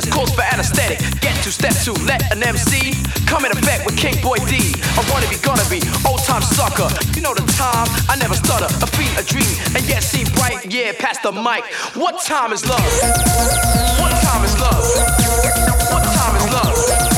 just calls for anesthetic. Get two steps to let an MC come in effect with King Boy D. I wanna be gonna be old time sucker. You know the time, I never stutter. A beat, a dream, and yet see bright, yeah, past the mic. What time is love? What time is love? What time is love?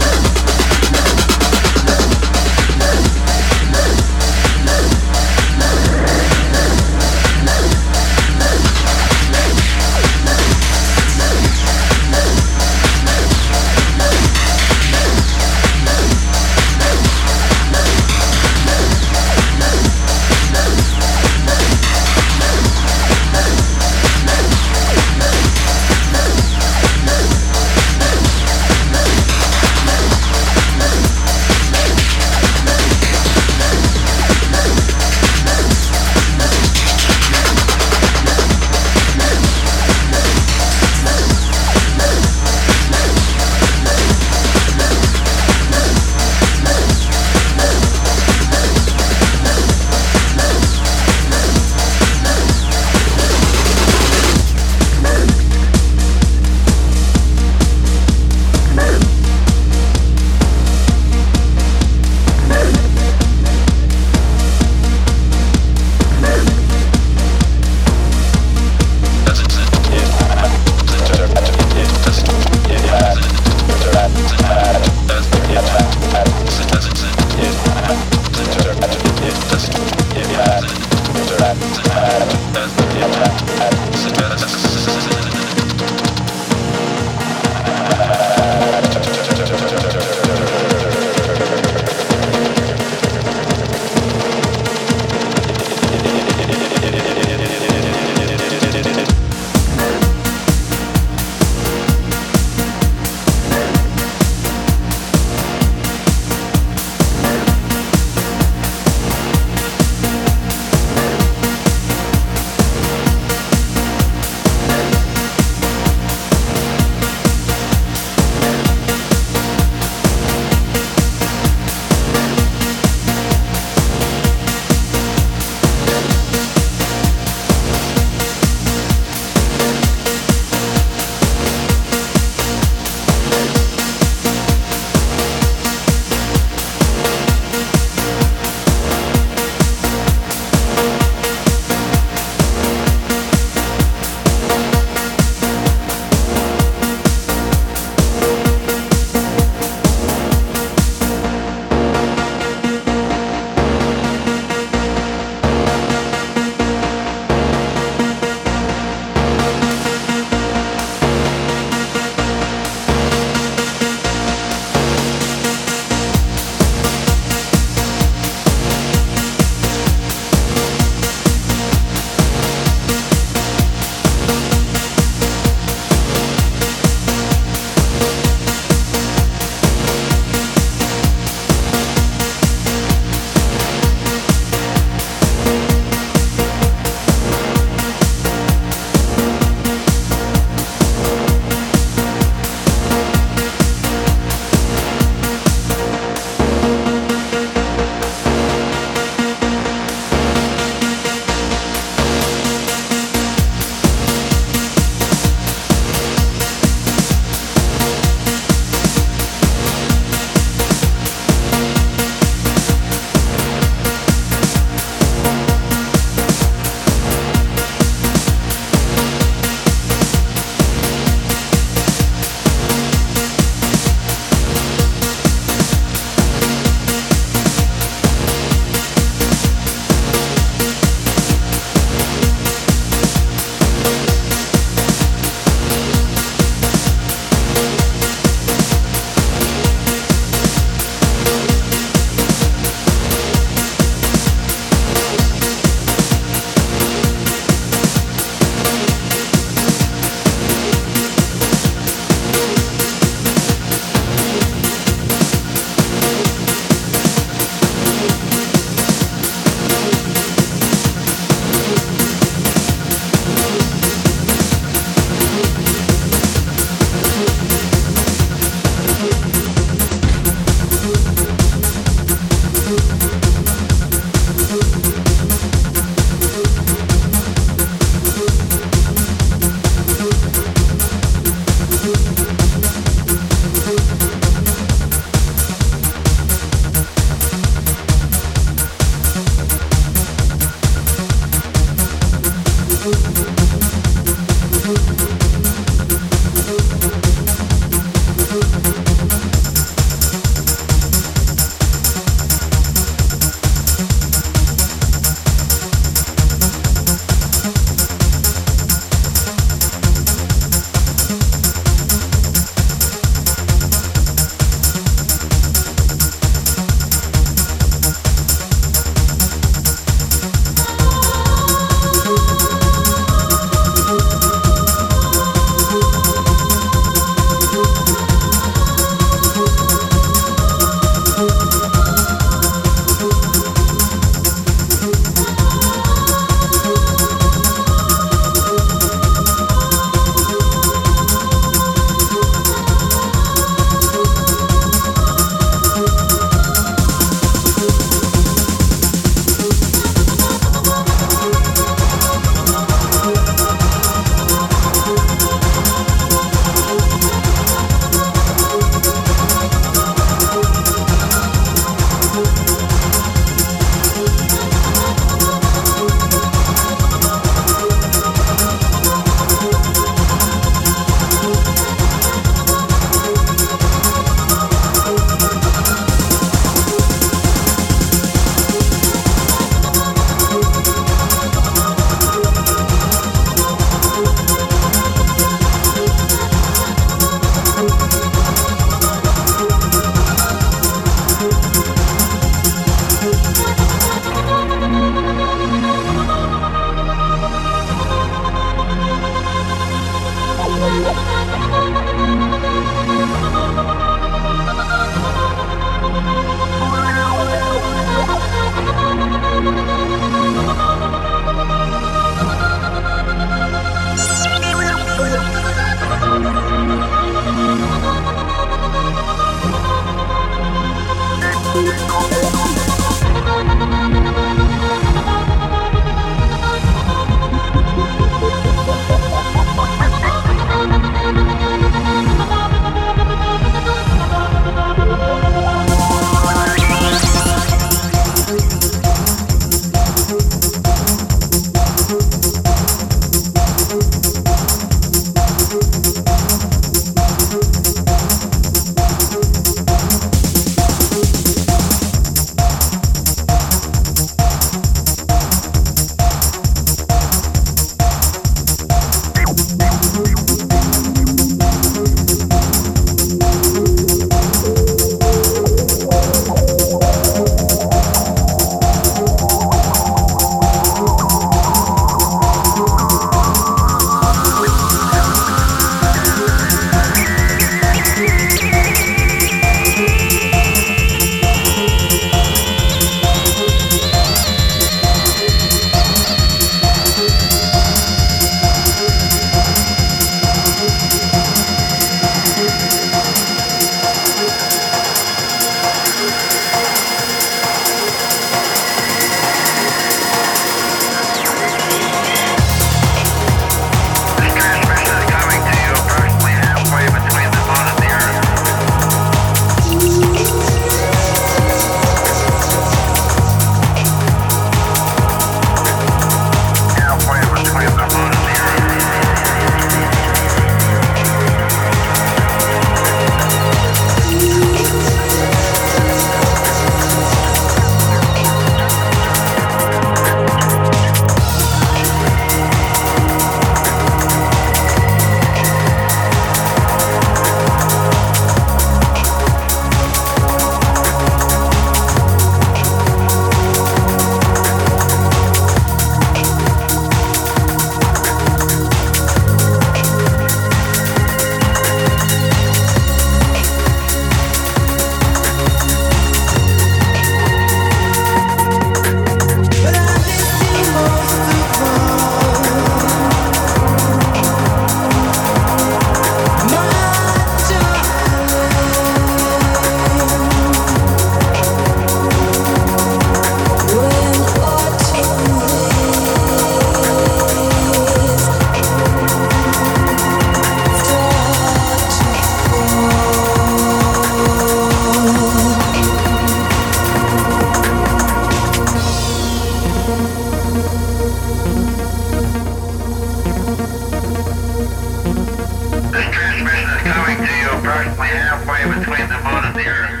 I will try to earth.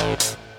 Bye.